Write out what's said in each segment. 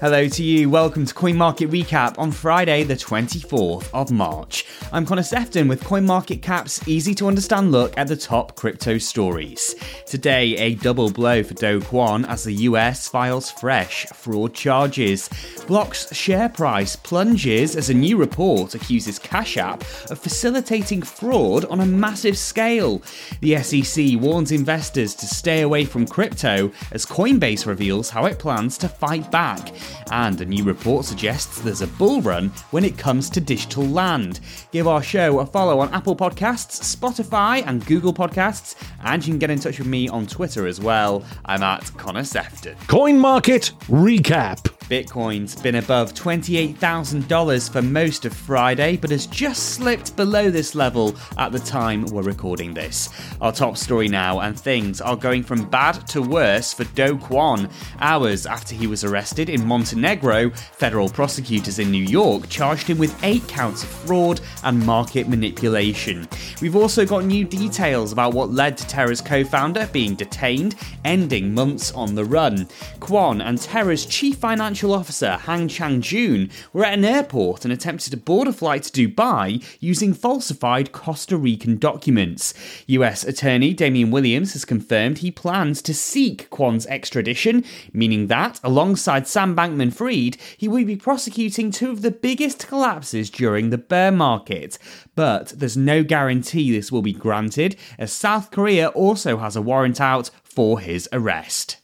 Hello to you. Welcome to Coin Market Recap on Friday, the 24th of March. I'm Connor Sephton with Coin Market Cap's easy to understand look at the top crypto stories. Today, a double blow for Do Kwon as the US files fresh fraud charges. Block's share price plunges as a new report accuses Cash App of facilitating fraud on a massive scale. The SEC warns investors to stay away from crypto as Coinbase reveals how it plans to fight back. And a new report suggests there's a bull run when it comes to digital land. Give our show a follow on Apple Podcasts, Spotify, and Google Podcasts, and you can get in touch with me on Twitter as well. I'm at Connor Sephton. Coin Market Recap. Bitcoin's been above $28,000 for most of Friday, but has just slipped below this level at the time we're recording this. Our top story now, and things are going from bad to worse for Do Kwon. Hours after he was arrested in Montenegro, federal prosecutors in New York charged him with eight counts of fraud and market manipulation. We've also got new details about what led to Terra's co founder being detained, ending months on the run. Kwon and Terra's chief financial officer, Han Chang-joon, were at an airport and attempted to board a flight to Dubai using falsified Costa Rican documents. US Attorney Damian Williams has confirmed he plans to seek Kwon's extradition, meaning that, alongside Sam Fried, he will be prosecuting two of the biggest collapses during the bear market. But there's no guarantee this will be granted, as South Korea also has a warrant out for his arrest.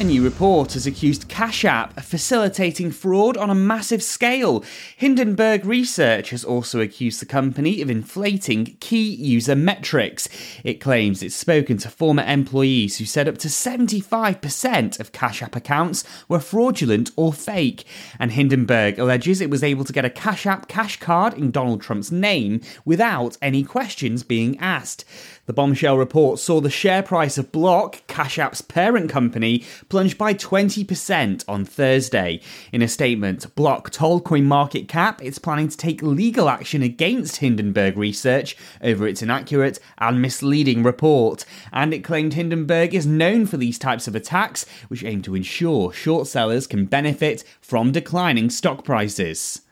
A new report has accused Cash App of facilitating fraud on a massive scale. Hindenburg Research has also accused the company of inflating key user metrics. It claims it's spoken to former employees who said up to 75% of Cash App accounts were fraudulent or fake. And Hindenburg alleges it was able to get a Cash App cash card in Donald Trump's name without any questions being asked. The bombshell report saw the share price of Block, Cash App's parent company, plunge by 20% on Thursday. In a statement, Block told CoinMarketCap it's planning to take legal action against Hindenburg Research over its inaccurate and misleading report. And it claimed Hindenburg is known for these types of attacks, which aim to ensure short sellers can benefit from declining stock prices.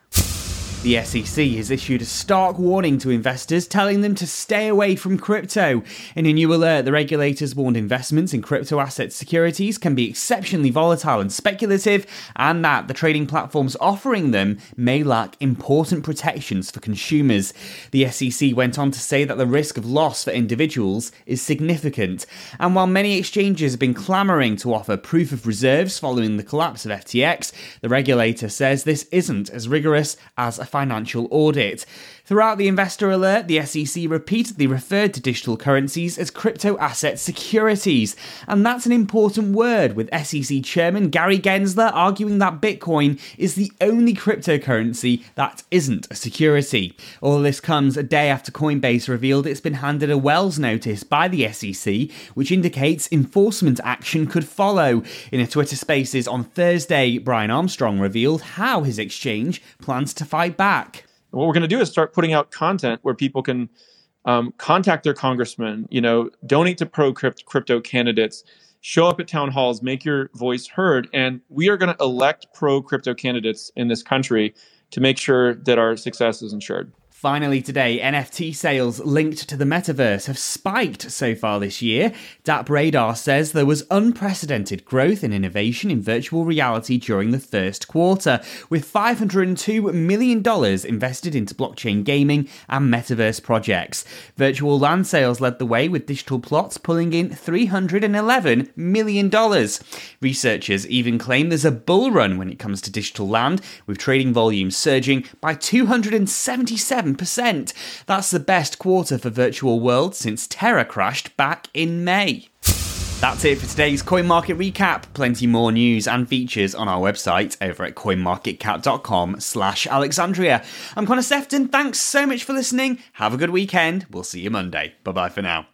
The SEC has issued a stark warning to investors, telling them to stay away from crypto. In a new alert, the regulators warned investments in crypto asset securities can be exceptionally volatile and speculative, and that the trading platforms offering them may lack important protections for consumers. The SEC went on to say that the risk of loss for individuals is significant. And while many exchanges have been clamoring to offer proof of reserves following the collapse of FTX, the regulator says this isn't as rigorous as a financial audit. Throughout the investor alert, the SEC repeatedly referred to digital currencies as crypto asset securities, and that's an important word, with SEC Chairman Gary Gensler arguing that Bitcoin is the only cryptocurrency that isn't a security. All this comes a day after Coinbase revealed it's been handed a Wells notice by the SEC, which indicates enforcement action could follow. In a Twitter Spaces on Thursday, Brian Armstrong revealed how his exchange plans to fight back what we're going to do is start putting out content where people can um, contact their congressman, you know, donate to pro crypto candidates, show up at town halls, make your voice heard, and we are going to elect pro crypto candidates in this country to make sure that our success is ensured. Finally, today, NFT sales linked to the metaverse have spiked so far this year. DappRadar says there was unprecedented growth in innovation in virtual reality during the first quarter, with $502 million invested into blockchain gaming and metaverse projects. Virtual land sales led the way, with digital plots pulling in $311 million. Researchers even claim there's a bull run when it comes to digital land, with trading volumes surging by 277 7%. That's the best quarter for Virtual World since Terra crashed back in May. That's it for today's Coin Market Recap. Plenty more news and features on our website over at coinmarketcap.com slash Alexandria. I'm Connor Sephton. Thanks so much for listening. Have a good weekend. We'll see you Monday. Bye bye for now.